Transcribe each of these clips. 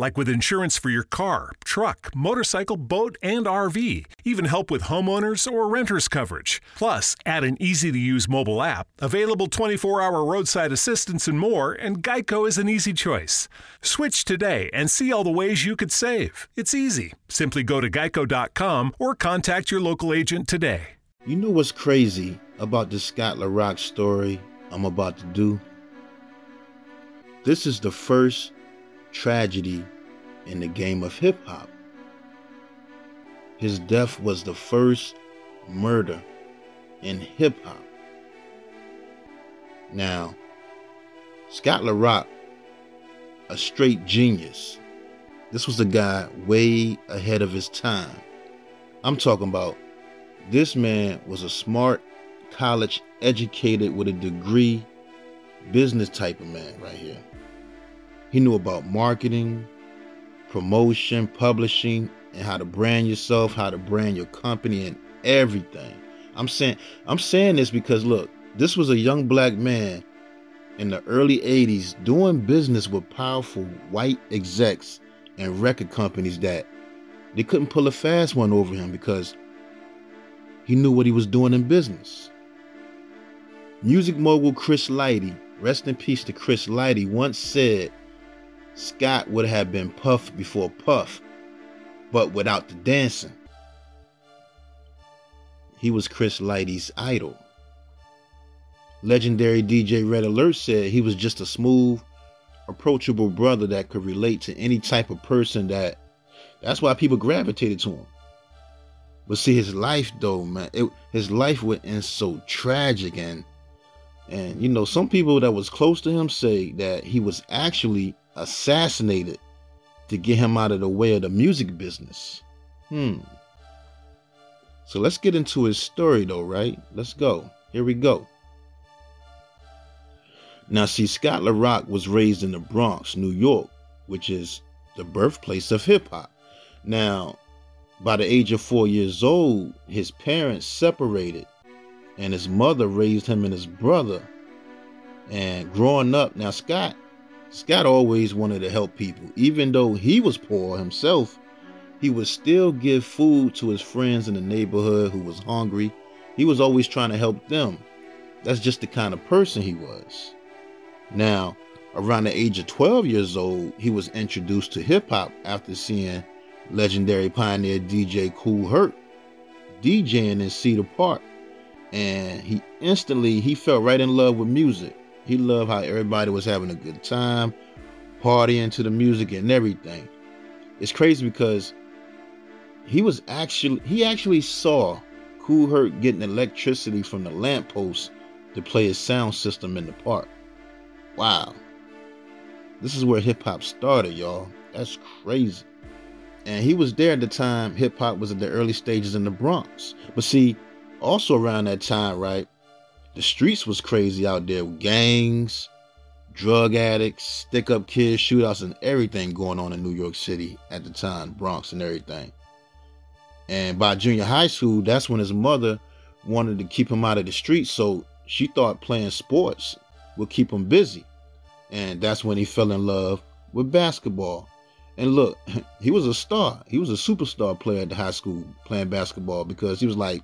Like with insurance for your car, truck, motorcycle, boat, and RV. Even help with homeowners or renters coverage. Plus, add an easy to use mobile app, available 24 hour roadside assistance, and more, and Geico is an easy choice. Switch today and see all the ways you could save. It's easy. Simply go to geico.com or contact your local agent today. You know what's crazy about the Scott LaRock story I'm about to do? This is the first tragedy in the game of hip hop. His death was the first murder in hip hop. Now, Scott LaRock, a straight genius. This was a guy way ahead of his time. I'm talking about this man was a smart, college educated with a degree, business type of man right here. He knew about marketing, promotion, publishing, and how to brand yourself, how to brand your company and everything. I'm saying I'm saying this because look, this was a young black man in the early 80s doing business with powerful white execs and record companies that they couldn't pull a fast one over him because he knew what he was doing in business. Music mogul Chris Lighty, rest in peace to Chris Lighty, once said Scott would have been Puff before Puff, but without the dancing. He was Chris Lighty's idol. Legendary DJ Red Alert said he was just a smooth, approachable brother that could relate to any type of person that that's why people gravitated to him. But see his life though, man, it, his life went in so tragic and and you know some people that was close to him say that he was actually assassinated to get him out of the way of the music business. Hmm. So let's get into his story though, right? Let's go. Here we go. Now, see, Scott LaRock was raised in the Bronx, New York, which is the birthplace of hip hop. Now, by the age of four years old, his parents separated, and his mother raised him and his brother. And growing up, now Scott Scott always wanted to help people. Even though he was poor himself, he would still give food to his friends in the neighborhood who was hungry. He was always trying to help them. That's just the kind of person he was. Now, around the age of 12 years old, he was introduced to hip hop after seeing legendary pioneer DJ Kool Herc DJing in Cedar Park. And he instantly he fell right in love with music. He loved how everybody was having a good time, partying to the music and everything. It's crazy because he was actually he actually saw Kool Herc getting electricity from the lamppost to play his sound system in the park. Wow. This is where hip hop started, y'all. That's crazy. And he was there at the time hip hop was at the early stages in the Bronx. But see, also around that time, right? The streets was crazy out there with gangs, drug addicts, stick up kids, shootouts, and everything going on in New York City at the time, Bronx and everything. And by junior high school, that's when his mother wanted to keep him out of the streets. So she thought playing sports would keep him busy. And that's when he fell in love with basketball. And look, he was a star. He was a superstar player at the high school playing basketball because he was like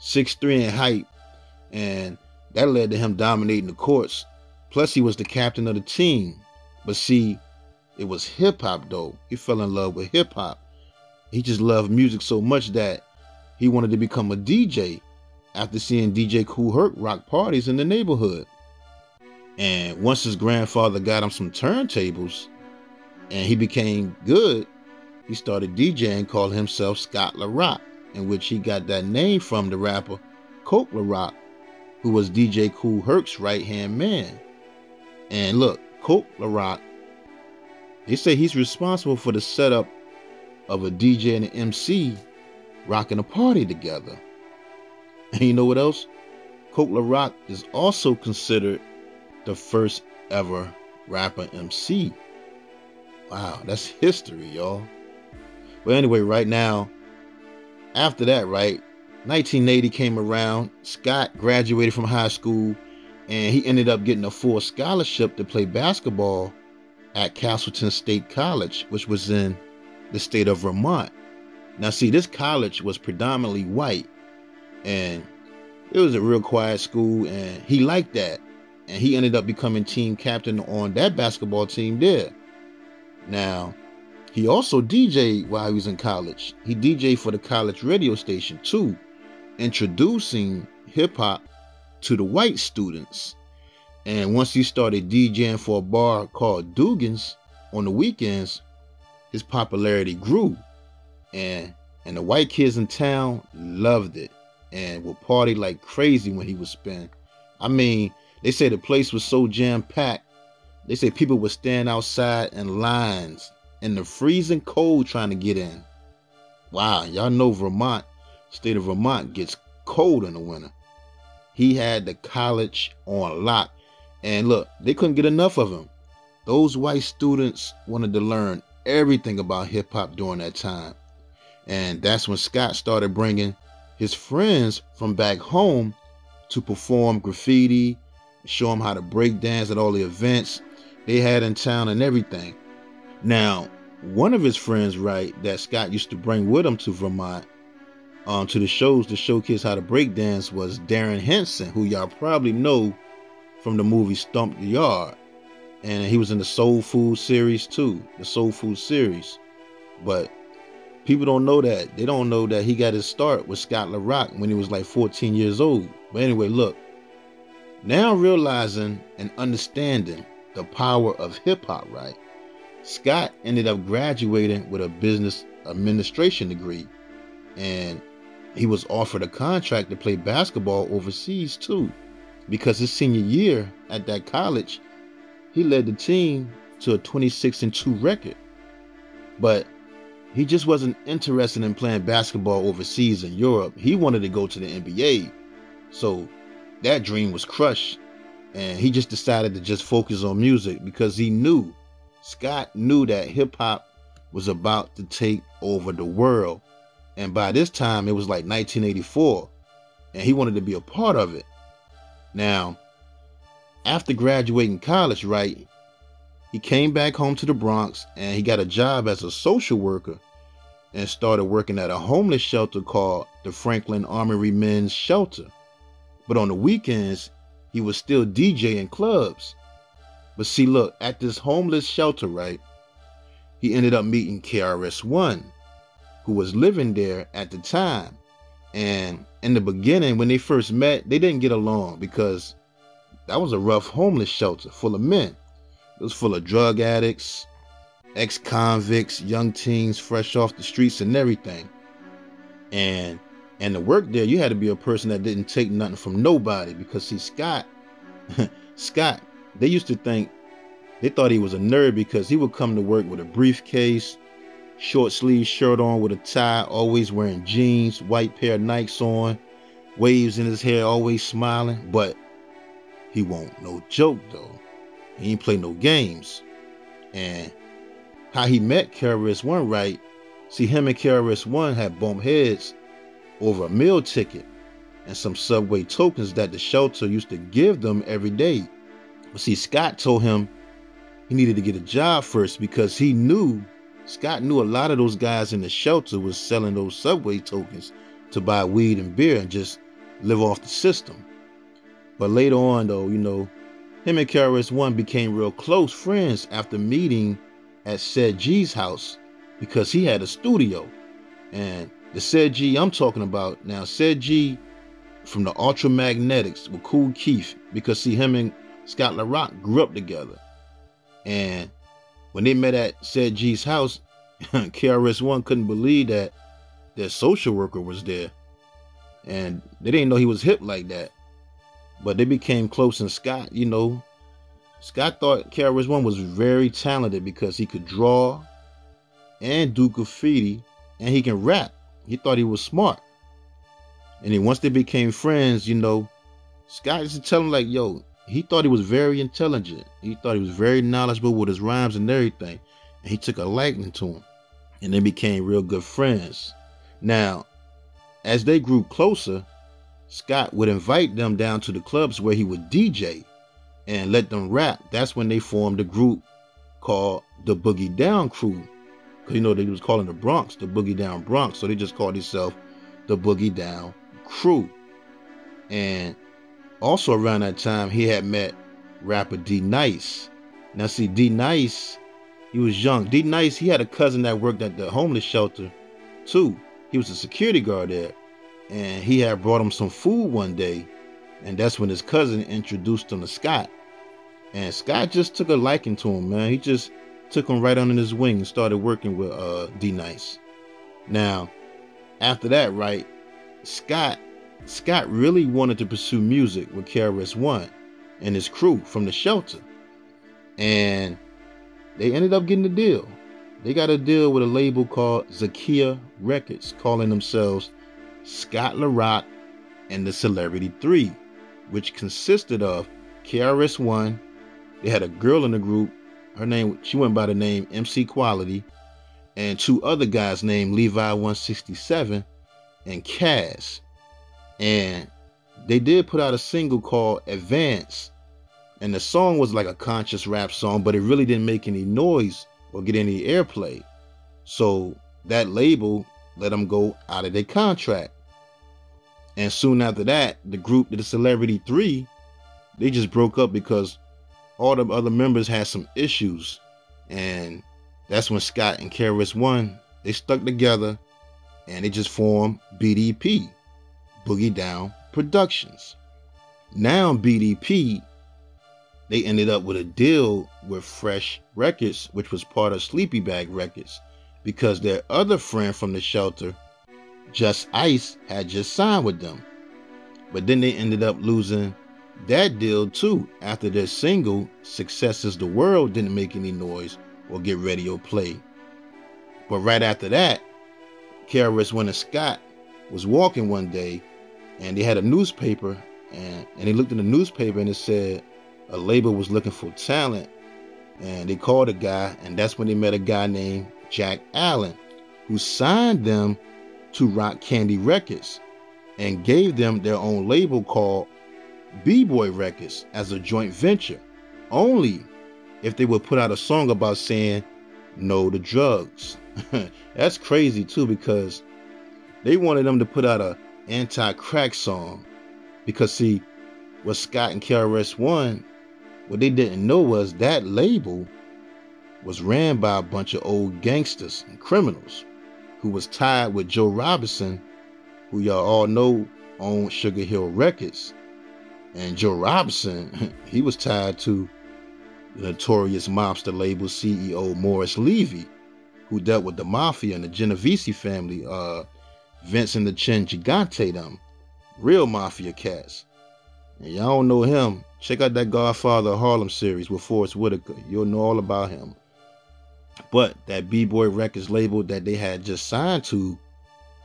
six three in height and that led to him dominating the courts. Plus, he was the captain of the team. But see, it was hip hop though. He fell in love with hip hop. He just loved music so much that he wanted to become a DJ after seeing DJ Kool Herc rock parties in the neighborhood. And once his grandfather got him some turntables and he became good, he started DJing, calling himself Scott LaRock, in which he got that name from the rapper Coke LaRock who was DJ Kool Herc's right hand man. And look, Coke LaRock, they say he's responsible for the setup of a DJ and an MC rocking a party together. And you know what else? Coke LaRock is also considered the first ever rapper MC. Wow, that's history, y'all. But anyway, right now, after that, right, 1980 came around. Scott graduated from high school and he ended up getting a full scholarship to play basketball at Castleton State College, which was in the state of Vermont. Now, see, this college was predominantly white and it was a real quiet school, and he liked that. And he ended up becoming team captain on that basketball team there. Now, he also DJed while he was in college. He DJed for the college radio station too introducing hip hop to the white students. And once he started DJing for a bar called Dugan's on the weekends, his popularity grew. And and the white kids in town loved it and would party like crazy when he would spin. I mean, they say the place was so jam packed. They say people would stand outside in lines in the freezing cold trying to get in. Wow, y'all know Vermont state of Vermont gets cold in the winter. He had the college on lock. And look, they couldn't get enough of him. Those white students wanted to learn everything about hip hop during that time. And that's when Scott started bringing his friends from back home to perform graffiti, show him how to break dance at all the events they had in town and everything. Now, one of his friends, right, that Scott used to bring with him to Vermont um, to the shows to showcase how to break dance was Darrin Henson, who y'all probably know from the movie Stomp the Yard. And he was in the Soul Food series too, the Soul Food series. But people don't know that. They don't know that he got his start with Scott La Rock when he was like 14 years old. But anyway, look. Now realizing and understanding the power of hip hop, right? Scott ended up graduating with a business administration degree. And he was offered a contract to play basketball overseas too, because his senior year at that college, he led the team to a 26 and 2 record. But he just wasn't interested in playing basketball overseas in Europe. He wanted to go to the NBA. So that dream was crushed. And he just decided to just focus on music because he knew, Scott knew that hip hop was about to take over the world and by this time, it was like 1984, and he wanted to be a part of it. Now, after graduating college, right, he came back home to the Bronx and he got a job as a social worker and started working at a homeless shelter called the Franklin Armory Men's Shelter. But on the weekends, he was still DJing clubs. But see, look, at this homeless shelter, right, he ended up meeting KRS One who was living there at the time. And in the beginning, when they first met, they didn't get along because that was a rough homeless shelter full of men. It was full of drug addicts, ex convicts, young teens fresh off the streets, and everything. And and to work there, you had to be a person that didn't take nothing from nobody because see, Scott, Scott, they used to think they thought he was a nerd because he would come to work with a briefcase, short sleeve shirt on with a tie, always wearing jeans, white pair of Nikes on, waves in his hair, always smiling. But he won't no joke though. He ain't play no games. And how he met KRS One right, see him and KRS One had bumped heads over a meal ticket and some subway tokens that the shelter used to give them every day. But see, Scott told him he needed to get a job first because he knew Scott knew a lot of those guys in the shelter was selling those subway tokens to buy weed and beer and just live off the system. But later on, though, you know, him and KRS One became real close friends after meeting at Ced Gee's house because he had a studio. And the Ced Gee I'm talking about now, Ced Gee from the Ultramagnetics with Kool Keith, because see him and Scott La Rock grew up together. And when they met at Ced Gee's house, KRS One couldn't believe that their social worker was there. And they didn't know he was hip like that. But they became close and Scott, you know, Scott thought KRS One was very talented because he could draw and do graffiti and he can rap. He thought he was smart. And then once they became friends, you know, Scott used to tell him like, yo, he thought he was very intelligent. He thought he was very knowledgeable with his rhymes and everything. And he took a liking to him. And they became real good friends. Now, as they grew closer, Scott would invite them down to the clubs where he would DJ and let them rap. That's when they formed a group called the Boogie Down Crew. Cause you know they was calling the Bronx the Boogie Down Bronx, so they just called themselves the Boogie Down Crew. And also around that time, he had met rapper D Nice. Now see, D Nice, he was young. D Nice, he had a cousin that worked at the homeless shelter too. He was a security guard there. And he had brought him some food one day. And that's when his cousin introduced him to Scott. And Scott just took a liking to him, man. He just took him right under his wing and started working with uh, D Nice. Now, after that, right, Scott Scott really wanted to pursue music with KRS One and his crew from the shelter. And they ended up getting a deal. They got a deal with a label called Zakia Records, calling themselves Scott La Rock and the Celebrity 3, which consisted of KRS One. They had a girl in the group. Her name, she went by the name MC Quality, and two other guys named Levi 167 and Kaz. And they did put out a single called Advance. And the song was like a conscious rap song, but it really didn't make any noise or get any airplay. So that label let them go out of their contract. And soon after that, the group, the Celebrity 3, they just broke up because all the other members had some issues. And that's when Scott and KRS One, they stuck together and they just formed BDP. Boogie Down Productions. Now BDP, they ended up with a deal with Fresh Records, which was part of Sleeping Bag Records, because their other friend from the shelter, Just Ice, had just signed with them. But then they ended up losing that deal too after their single Success is the Word didn't make any noise or get radio play. But right after that, One and Scott was walking one day and they had a newspaper and, and they looked in the newspaper and it said a label was looking for talent and they called a guy and that's when they met a guy named Jack Allen who signed them to Rock Candy Records and gave them their own label called B-Boy Records as a joint venture only if they would put out a song about saying no to drugs. That's crazy too because they wanted them to put out a anti-crack song. Because see what Scott and KRS One what they didn't know was that label was ran by a bunch of old gangsters and criminals who was tied with Joe Robinson who y'all all know owned Sugar Hill Records. And Joe Robinson he was tied to the notorious mobster label CEO Morris Levy who dealt with the mafia and the Genovese family uh Vince and the Chin Gigante them. Real mafia cats. And y'all don't know him. Check out that Godfather Harlem series with Forest Whitaker. You'll know all about him. But that B-Boy Records label that they had just signed to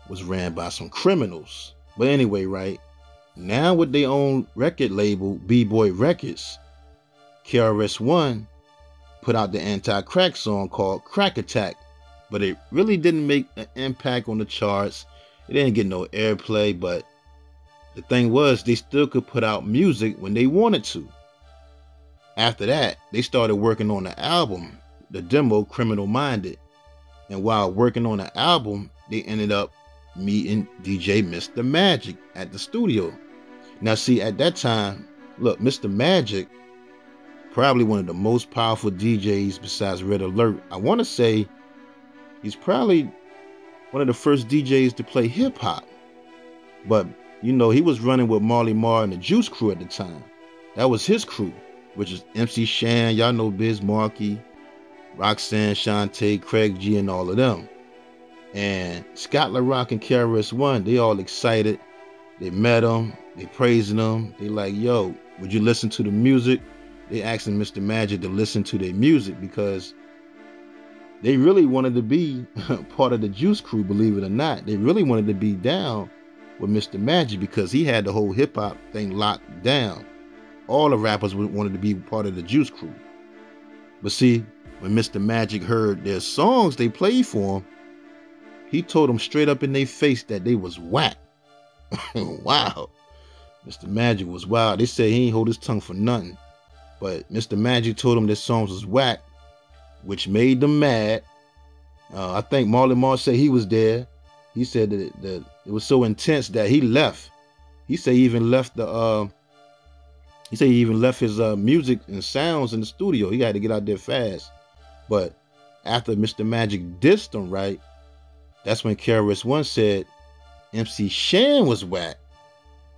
was ran by some criminals. But anyway, right? Now with their own record label, B-Boy Records, KRS-One put out the anti-crack song called Crack Attack. But it really didn't make an impact on the charts it didn't get no airplay, but the thing was, they still could put out music when they wanted to. After that, they started working on the album, the demo Criminal Minded. And while working on the album, they ended up meeting DJ Mr. Magic at the studio. Now, see, at that time, look, Mr. Magic, probably one of the most powerful DJs besides Red Alert. I want to say he's probably one of the first DJs to play hip hop. But, you know, he was running with Marley Marl and the Juice Crew at the time. That was his crew, which is MC Shan, y'all know Biz Markie, Roxanne Shante, Craig G, and all of them. And Scott La Rock and KRS One, they all excited. They met him, they praising him. They like, yo, would you listen to the music? They asking Mr. Magic to listen to their music because they really wanted to be part of the Juice Crew, believe it or not. They really wanted to be down with Mr. Magic because he had the whole hip hop thing locked down. All the rappers wanted to be part of the Juice Crew. But see, when Mr. Magic heard their songs they played for him, he told them straight up in their face that they was whack. wow. Mr. Magic was wild. They said he ain't hold his tongue for nothing. But Mr. Magic told him their songs was whack, which made them mad. Uh, I think Marley Marl said he was there. He said that it, that it was so intense that he left. He said he even left the. Uh, he said he even left his uh, music and sounds in the studio. He had to get out there fast. But after Mr. Magic dissed him, right, that's when KRS One said MC Shan was whack.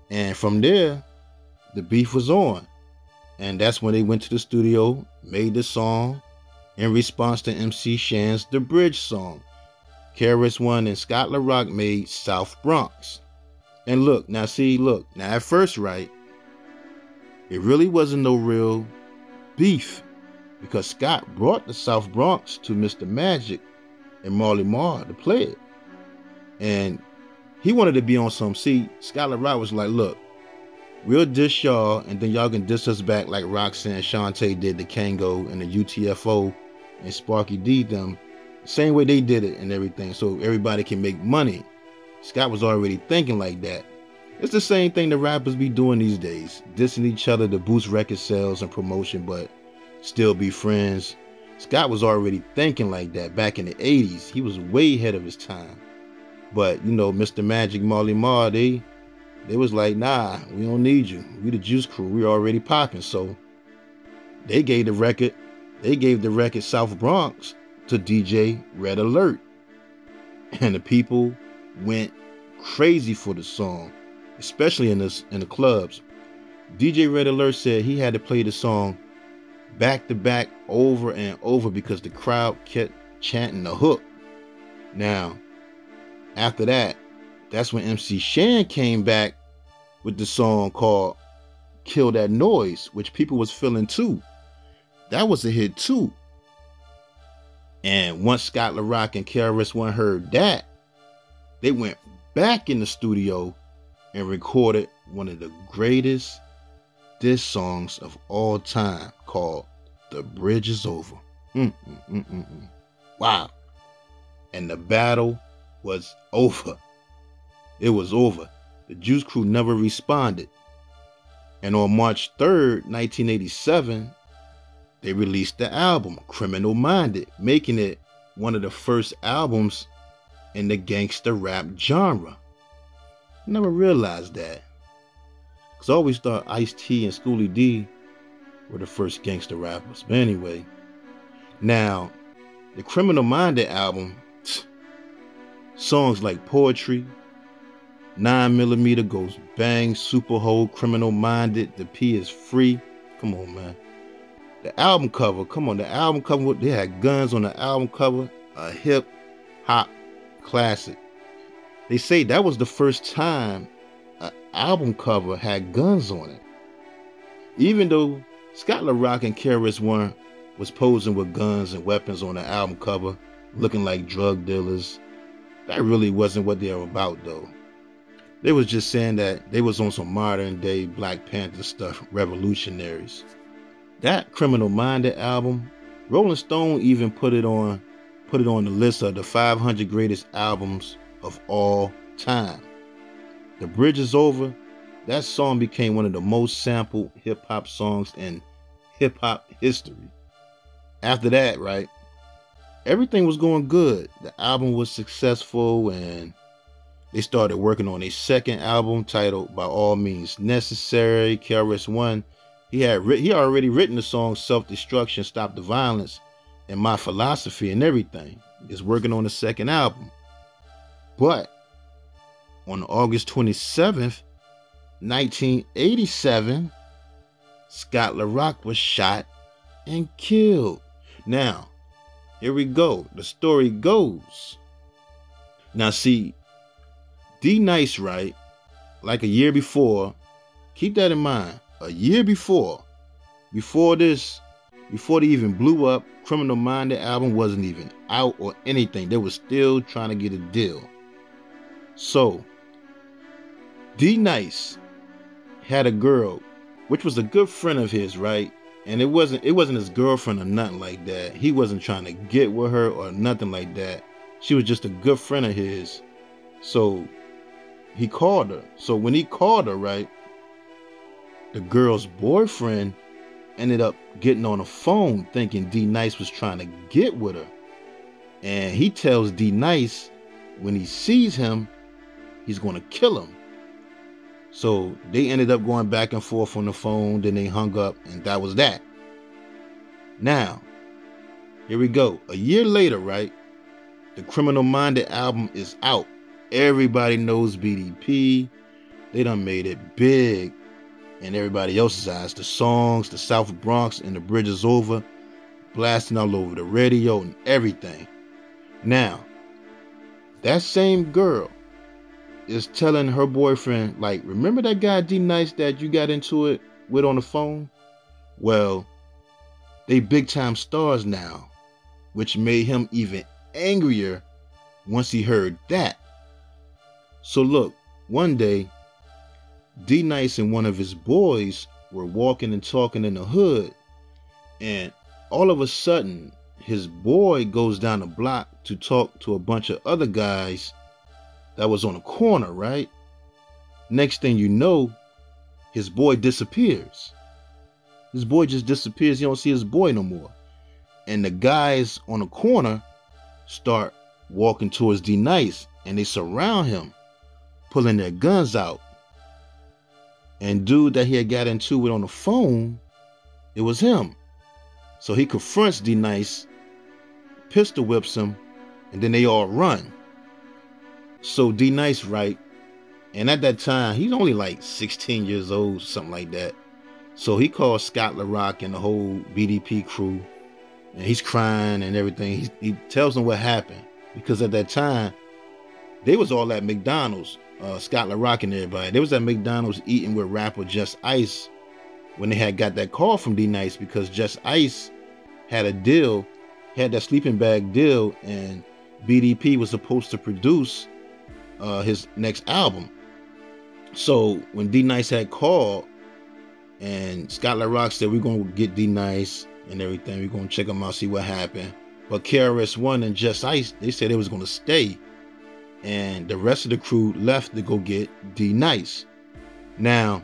And from there, the beef was on. And that's when they went to the studio, made the song in response to MC Shan's The Bridge song. KRS One and Scott La Rock made South Bronx. And look, now see, look, now at first, right, it really wasn't no real beef because Scott brought the South Bronx to Mr. Magic and Marley Marl to play it. And he wanted to be on some. See, Scott La Rock was like, look, we'll diss y'all, and then y'all can diss us back like Roxanne Shante did the Kangol and the UTFO and Sparky D them. Same way they did it and everything, so everybody can make money. Scott was already thinking like that. It's the same thing the rappers be doing these days, dissing each other to boost record sales and promotion, but still be friends. Scott was already thinking like that back in the 80s. He was way ahead of his time. But you know, Mr. Magic Marley Marl, they they was like, nah, we don't need you. We the Juice Crew. We already popping. So they gave the record, they gave the record South Bronx to DJ Red Alert. And the people went crazy for the song, especially in the, in the clubs. DJ Red Alert said he had to play the song back to back over and over because the crowd kept chanting the hook. Now, after that, that's when MC Shan came back with the song called Kill That Noise, which people was feeling too. That was a hit too. And once Scott La Rock and KRS One heard that, they went back in the studio and recorded one of the greatest diss songs of all time called The Bridge is Over. Mm, mm, mm, wow. And the battle was over. It was over. The Juice Crew never responded. And on March 3rd, 1987, they released the album Criminal Minded, making it one of the first albums in the gangster rap genre. Never realized that. Because I always thought Ice T and Schoolly D were the first gangster rappers. But anyway, now, the Criminal Minded album Songs like Poetry, 9mm goes bang, super hold, criminal minded, the P is free. Come on, man. The album cover, come on, the album cover, they had guns on the album cover, a hip hop classic. They say that was the first time an album cover had guns on it. Even though Scott La Rock and KRS One was posing with guns and weapons on the album cover, looking like drug dealers that really wasn't what they were about though. They was just saying that they was on some modern day Black Panther stuff, revolutionaries. That Criminal Minded album, Rolling Stone even put it on put it on the list of the 500 greatest albums of all time. The Bridge is Over, that song became one of the most sampled hip hop songs in hip hop history. After that, right, everything was going good. The album was successful and they started working on a second album titled By All Means Necessary. KRS One, he had he already written the song Self Destruction, Stop the Violence, and My Philosophy and everything. Is working on the second album. But on August 27th, 1987, Scott La Rock was shot and killed. Now, here we go. The story goes. Now, see, D Nice, right? Like a year before, keep that in mind. A year before, before this, before they even blew up, Criminal Mind, the album wasn't even out or anything. They were still trying to get a deal. So, D Nice had a girl, which was a good friend of his, right? and it wasn't it wasn't his girlfriend or nothing like that. He wasn't trying to get with her or nothing like that. She was just a good friend of his. So he called her. So when he called her, right, the girl's boyfriend ended up getting on the phone thinking D Nice was trying to get with her. And he tells D Nice when he sees him, he's going to kill him. So they ended up going back and forth on the phone, then they hung up, and that was that. Now, here we go. A year later, right? The Criminal Minded album is out. Everybody knows BDP. They done made it big in everybody else's eyes. The songs, the South Bronx, and the Bridge is Over, blasting all over the radio and everything. Now, that same girl is telling her boyfriend, like, remember that guy D Nice that you got into it with on the phone? Well, they big time stars now, which made him even angrier once he heard that. So look, one day, D Nice and one of his boys were walking and talking in the hood, and all of a sudden, his boy goes down the block to talk to a bunch of other guys that was on a corner, right? Next thing you know, his boy disappears. His boy just disappears. You don't see his boy no more. And the guys on the corner start walking towards D Nice and they surround him, pulling their guns out. And dude that he had got into it on the phone, it was him. So he confronts D Nice, pistol whips him, and then they all run. So D Nice, right? And at that time, he's only like 16 years old, something like that. So he calls Scott La Rock and the whole BDP crew, and he's crying and everything. He, he tells them what happened because at that time, they was all at McDonald's. Uh, Scott La Rock and everybody. They was at McDonald's eating with rapper Just Ice when they had got that call from D Nice because Just Ice had a deal, had that sleeping bag deal, and BDP was supposed to produce uh, his next album. So when D Nice had called and Scott La Rock said, We're gonna get D Nice and everything, we're gonna check him out, see what happened. But KRS One and Just Ice, they said they was gonna stay. And the rest of the crew left to go get D Nice. Now,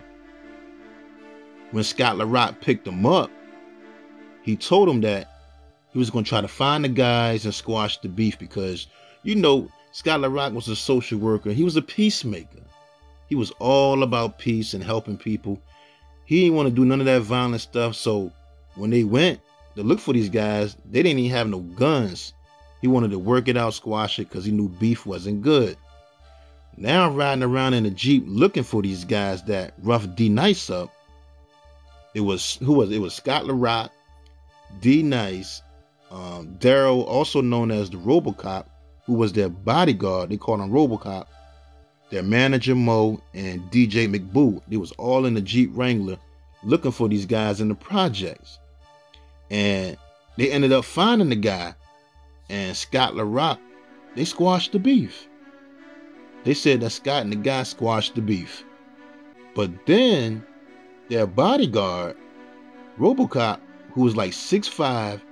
when Scott La Rock picked him up, he told him that he was going to try to find the guys and squash the beef because, you know, Scott La Rock was a social worker. He was a peacemaker. He was all about peace and helping people. He didn't want to do none of that violent stuff. So when they went to look for these guys, they didn't even have no guns. He wanted to work it out, squash it, because he knew beef wasn't good. Now riding around in a Jeep looking for these guys that rough D Nice up. It was who was it? was Scott La Rock, D Nice, um, Daryl, also known as the Robocop, who was their bodyguard. They called him Robocop. Their manager Mo and DJ McBoo. They was all in the Jeep Wrangler looking for these guys in the projects. And they ended up finding the guy. And Scott La Rock, they squashed the beef. They said that Scott and the guy squashed the beef. But then their bodyguard, Robocop, who was like six five,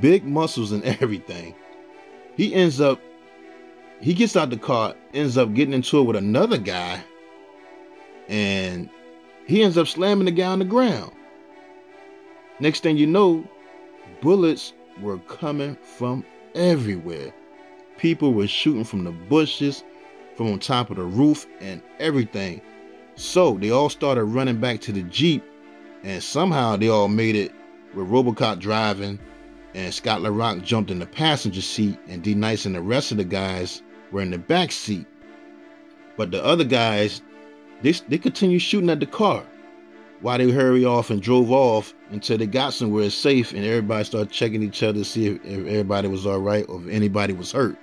big muscles and everything, he ends up he gets out the car, ends up getting into it with another guy, and he ends up slamming the guy on the ground. Next thing you know, bullets were coming from everywhere. People were shooting from the bushes, from on top of the roof, and everything. So they all started running back to the Jeep, and somehow they all made it with Robocop driving and Scott La Rock jumped in the passenger seat, and D Nice and the rest of the guys were in the back seat. But the other guys, they, they continued shooting at the car while they hurry off and drove off until they got somewhere safe and everybody started checking each other to see if, if everybody was all right or if anybody was hurt.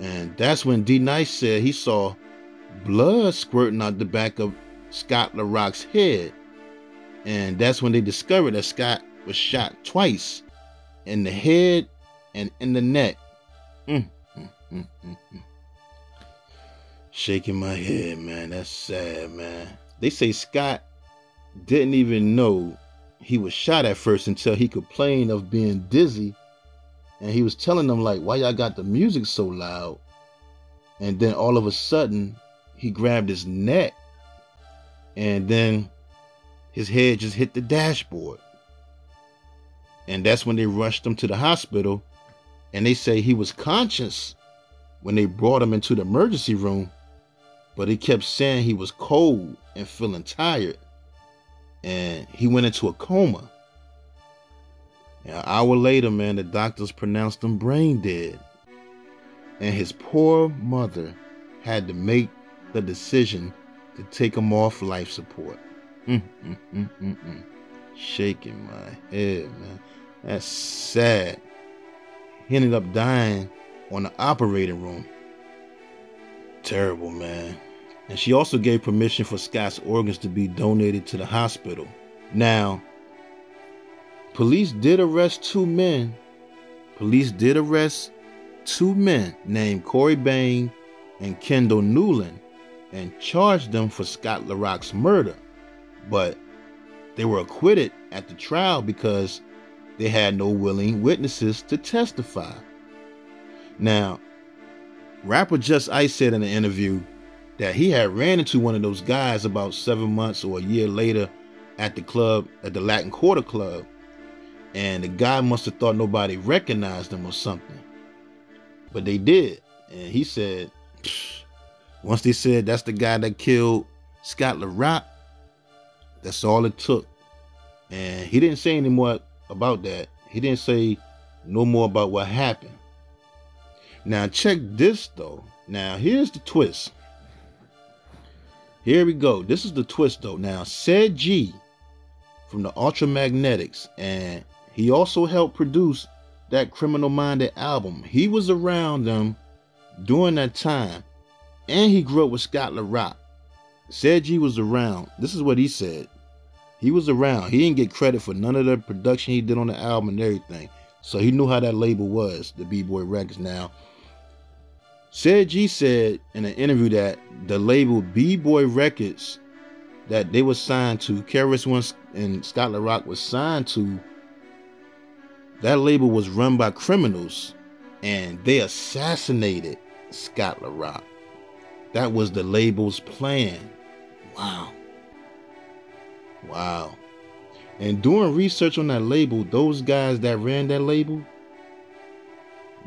And that's when D Nice said he saw blood squirting out the back of Scott LaRock's head. And that's when they discovered that Scott was shot twice in the head and in the neck. Mm, mm, mm, mm. Shaking my head, man. That's sad, man. They say Scott didn't even know he was shot at first until he complained of being dizzy. And he was telling them, like, why y'all got the music so loud? And then all of a sudden, he grabbed his neck and then his head just hit the dashboard. And that's when they rushed him to the hospital. And they say he was conscious when they brought him into the emergency room, but he kept saying he was cold and feeling tired. And he went into a coma. And an hour later, man, the doctors pronounced him brain dead. And his poor mother had to make the decision to take him off life support. Mm, mm, mm. Shaking my head, man. That's sad. He ended up dying on the operating room. Terrible, man. And she also gave permission for Scott's organs to be donated to the hospital. Now, police did arrest two men. Police did arrest two men named Corey Bain and Kendall Newland and charged them for Scott LaRock's murder. But they were acquitted at the trial because they had no willing witnesses to testify. Now, rapper Just Ice said in an interview that he had ran into one of those guys about seven months or a year later at the club, at the Latin Quarter Club, and the guy must have thought nobody recognized him or something. But they did. And he said, once they said that's the guy that killed Scott LaRock, that's all it took. And he didn't say any more about that. He didn't say no more about what happened. Now, check this though. Now, here's the twist. Here we go. This is the twist though. Now, Ced Gee from the Ultramagnetics, and he also helped produce that Criminal Minded album. He was around them during that time, and he grew up with Scott LaRock. Ced Gee was around. This is what he said. He was around. He didn't get credit for none of the production he did on the album and everything. So he knew how that label was, the B-Boy Records. Now, Ced Gee said in an interview that the label B-Boy Records that they were signed to, KRS-One and Scott LaRock was signed to, that label was run by criminals and they assassinated Scott LaRock. That was the label's plan. Wow. Wow. And doing research on that label, those guys that ran that label,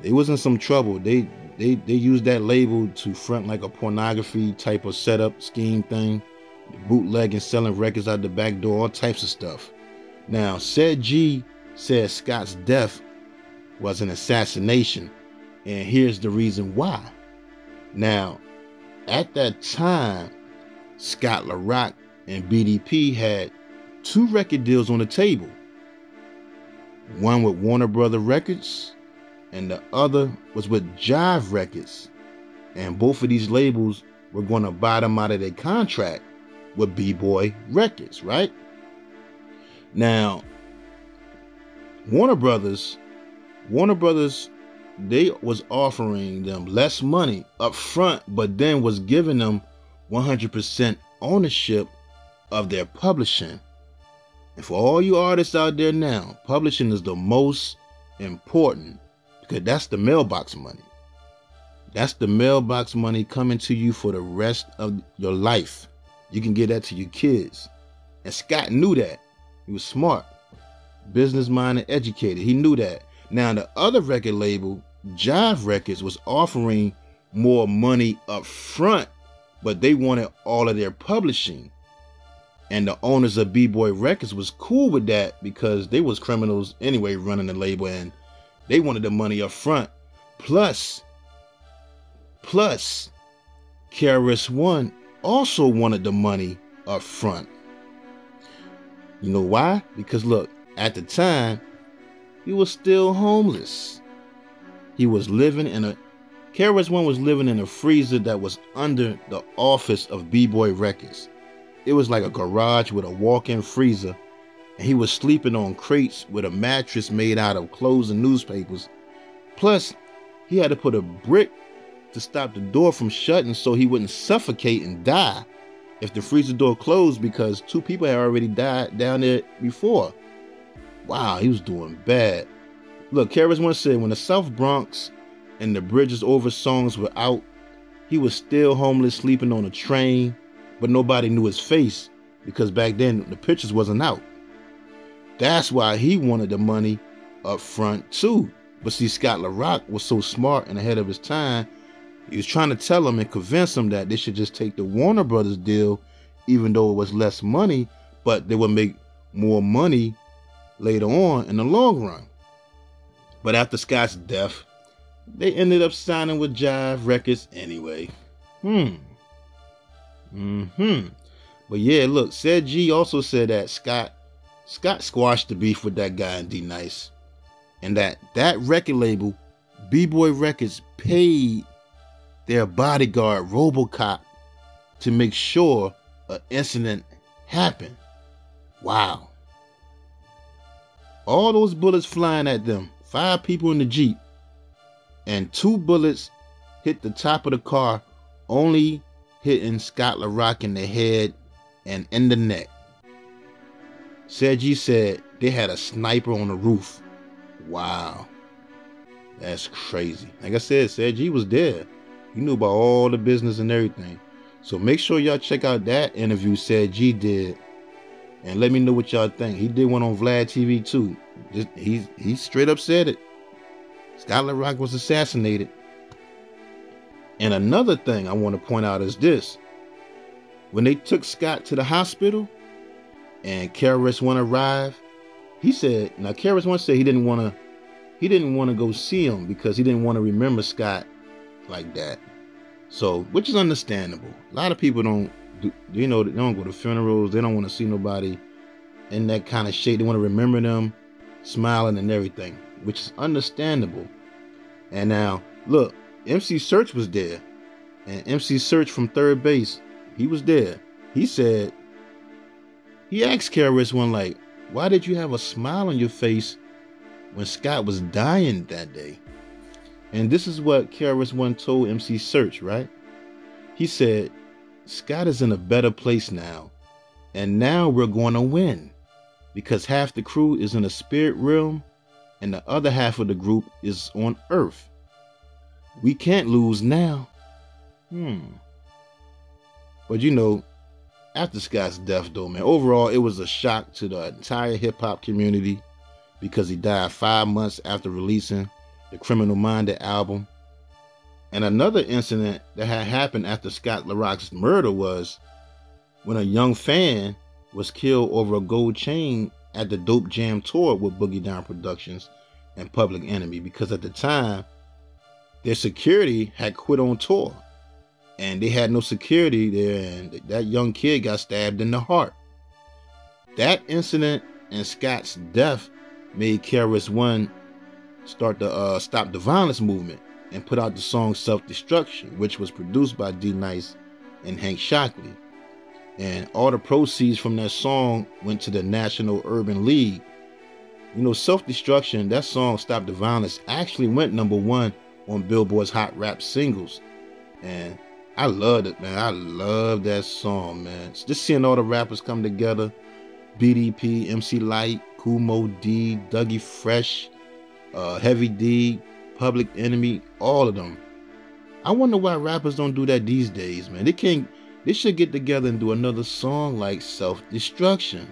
they was in some trouble. They they they used that label to front like a pornography type of setup scheme thing, bootlegging, selling records out the back door, all types of stuff. Now, Ced Gee said Scott's death was an assassination, and here's the reason why. Now, at that time, Scott LaRock and BDP had two record deals on the table. One with Warner Brother Records, and the other was with Jive Records. And both of these labels were going to buy them out of their contract with B-Boy Records, right? Now, Warner Brothers, Warner Brothers, they was offering them less money up front, but then was giving them 100% ownership of their publishing. And for all you artists out there now, publishing is the most important because that's the mailbox money. That's the mailbox money coming to you for the rest of your life. You can get that to your kids. And Scott knew that. He was smart, business minded, educated. He knew that. Now, the other record label, Jive Records, was offering more money up front, but they wanted all of their publishing and the owners of b-boy records was cool with that because they was criminals anyway running the label and they wanted the money up front. Plus plus KRS-One also wanted the money up front. You know why? Because look at the time he was still homeless. He was living in a KRS-One was living in a freezer that was under the office of b-boy records. It was like a garage with a walk-in freezer, he was sleeping on crates with a mattress made out of clothes and newspapers. Plus, he had to put a brick to stop the door from shutting so he wouldn't suffocate and die if the freezer door closed because two people had already died down there before. Wow, he was doing bad. Look, KRS-One said when the South Bronx and the Bridges Over songs were out, he was still homeless, sleeping on a train, but nobody knew his face because back then the pictures wasn't out. That's why he wanted the money up front too. But see, Scott LaRock was so smart and ahead of his time. He was trying to tell him and convince him that they should just take the Warner Brothers deal, even though it was less money, but they would make more money later on in the long run. But after Scott's death, they ended up signing with Jive Records anyway. Hmm. Hmm. But yeah, look, Ced Gee also said that Scott Scott squashed the beef with that guy in D Nice, and that that record label, B Boy Records, paid their bodyguard RoboCop to make sure an incident happened. Wow. All those bullets flying at them, five people in the Jeep, and two bullets hit the top of the car, only hitting Scott LaRock in the head and in the neck. Ced Gee said they had a sniper on the roof. Wow. That's crazy. Like I said, Ced Gee was there. He knew about all the business and everything. So make sure y'all check out that interview Ced Gee did. And let me know what y'all think. He did one on Vlad TV too. Just he he straight up said it. Scott LaRock was assassinated. And another thing I want to point out is this. When they took Scott to the hospital and KRS One arrived, he said, now KRS One said he didn't want to he didn't want to go see him because he didn't want to remember Scott like that. So, which is understandable. A lot of people don't do, you know, they don't go to funerals, they don't want to see nobody in that kind of shape. They want to remember them smiling and everything, which is understandable. And now, look, MC Serch was there. And MC Serch from 3rd Bass, he was there. He said, he asked KRS One, like, why did you have a smile on your face when Scott was dying that day? And this is what KRS One told MC Serch, right? He said, Scott is in a better place now. And now we're going to win because half the crew is in the spirit realm and the other half of the group is on earth. We can't lose now. Hmm. But you know, after Scott's death, though, man, overall, it was a shock to the entire hip hop community because he died five months after releasing the Criminal Minded album. And another incident that had happened after Scott LaRock's murder was when a young fan was killed over a gold chain at the Dope Jam tour with Boogie Down Productions and Public Enemy because at the time their security had quit on tour and they had no security there and that young kid got stabbed in the heart. That incident and Scott's death made KRS One start the uh, Stop the Violence movement and put out the song Self Destruction, which was produced by D Nice and Hank Shocklee. And all the proceeds from that song went to the National Urban League. You know, Self Destruction, that song Stop the Violence, actually went number one on Billboard's Hot Rap Singles. And I loved it, man. I love that song, man. Just seeing all the rappers come together BDP, MC Lyte, Kumo D, Dougie Fresh, uh, Heavy D, Public Enemy, all of them. I wonder why rappers don't do that these days, man. They can't. They should get together and do another song like Self Destruction.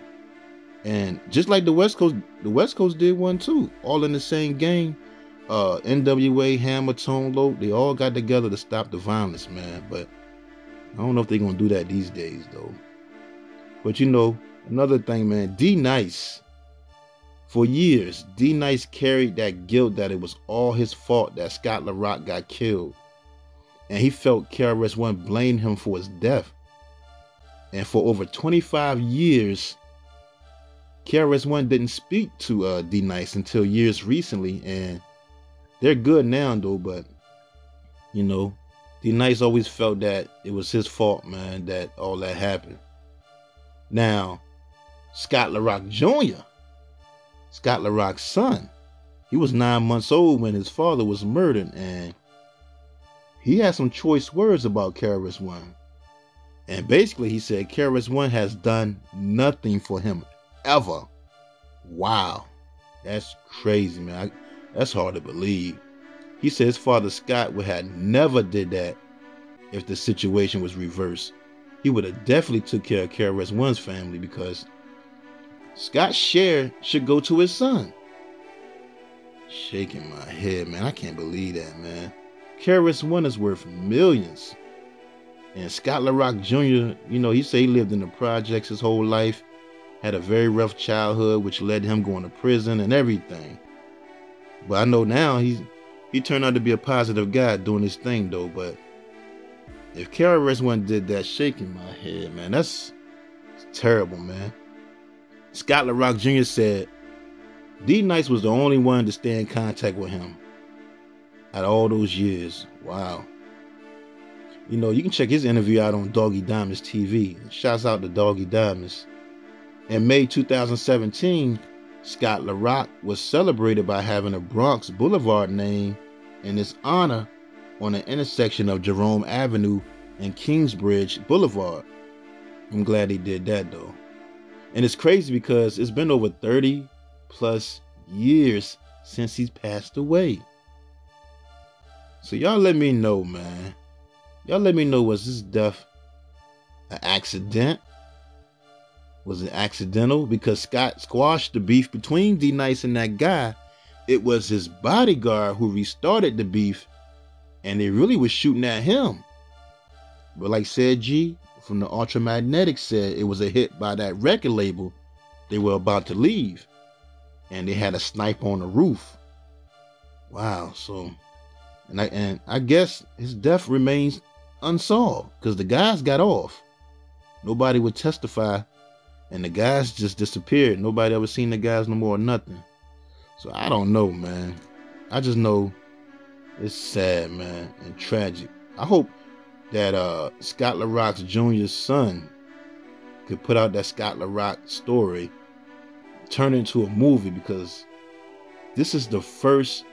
And just like the West Coast, the West Coast did one too, all in the same gang. Uh, NWA, Hammer, Tone Loc, they all got together to stop the violence, man. But I don't know if they're gonna do that these days, though. But you know, another thing, man, D Nice for years, D Nice carried that guilt that it was all his fault that Scott LaRock got killed. And he felt KRS One blamed him for his death. And for over 25 years, KRS One didn't speak to uh, D Nice until years recently. And they're good now, though, but you know, D Nice always felt that it was his fault, man, that all that happened. Now, Scott LaRock Jr Scott LaRock's son. He was nine months old when his father was murdered, and he had some choice words about KRS One. And basically, he said KRS One has done nothing for him ever. Wow, that's crazy, man. I, that's hard to believe. He says father Scott would have never did that if the situation was reversed. He would have definitely took care of KRS One's family because Scott's share should go to his son. Shaking my head, man. I can't believe that, man. KRS One is worth millions. And Scott LaRock Jr., you know, he said he lived in the projects his whole life, had a very rough childhood, which led him going to prison and everything. But I know now he's he turned out to be a positive guy doing his thing though. But if KRS One did that, shaking my head, man, that's terrible, man. Scott LaRock Jr. said D Nice was the only one to stay in contact with him at all those years. Wow. You know, you can check his interview out on Doggy Diamonds TV. Shouts out to Doggy Diamonds. In May 2017, Scott La Rock was celebrated by having a Bronx Boulevard name in his honor on the intersection of Jerome Avenue and Kingsbridge Boulevard. I'm glad he did that though. And it's crazy because it's been over 30 plus years since he's passed away. So y'all let me know, man. Y'all let me know was this death an accident? Was it accidental? Because Scott squashed the beef between D Nice and that guy. It was his bodyguard who restarted the beef, and they really was shooting at him. But like Ced Gee from the Ultramagnetic said, it was a hit by that record label. They were about to leave, and they had a snipe on the roof. Wow. So, and I and I guess his death remains unsolved because the guys got off. Nobody would testify, and the guys just disappeared. Nobody ever seen the guys no more, nothing. So I don't know, man. I just know it's sad, man, and tragic. I hope that uh Scott La Rock's junior son could put out that Scott La Rock story, turn it into a movie because this is the first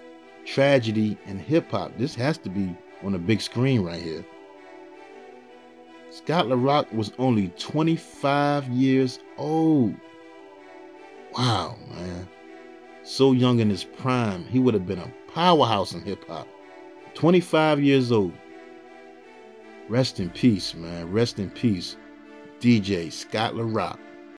tragedy in hip hop. This has to be on a big screen right here. Scott La Rock was only 25 years old. Wow, man. So young in his prime, he would have been a powerhouse in hip hop. 25 years old. Rest in peace, man. Rest in peace. DJ Scott La Rock.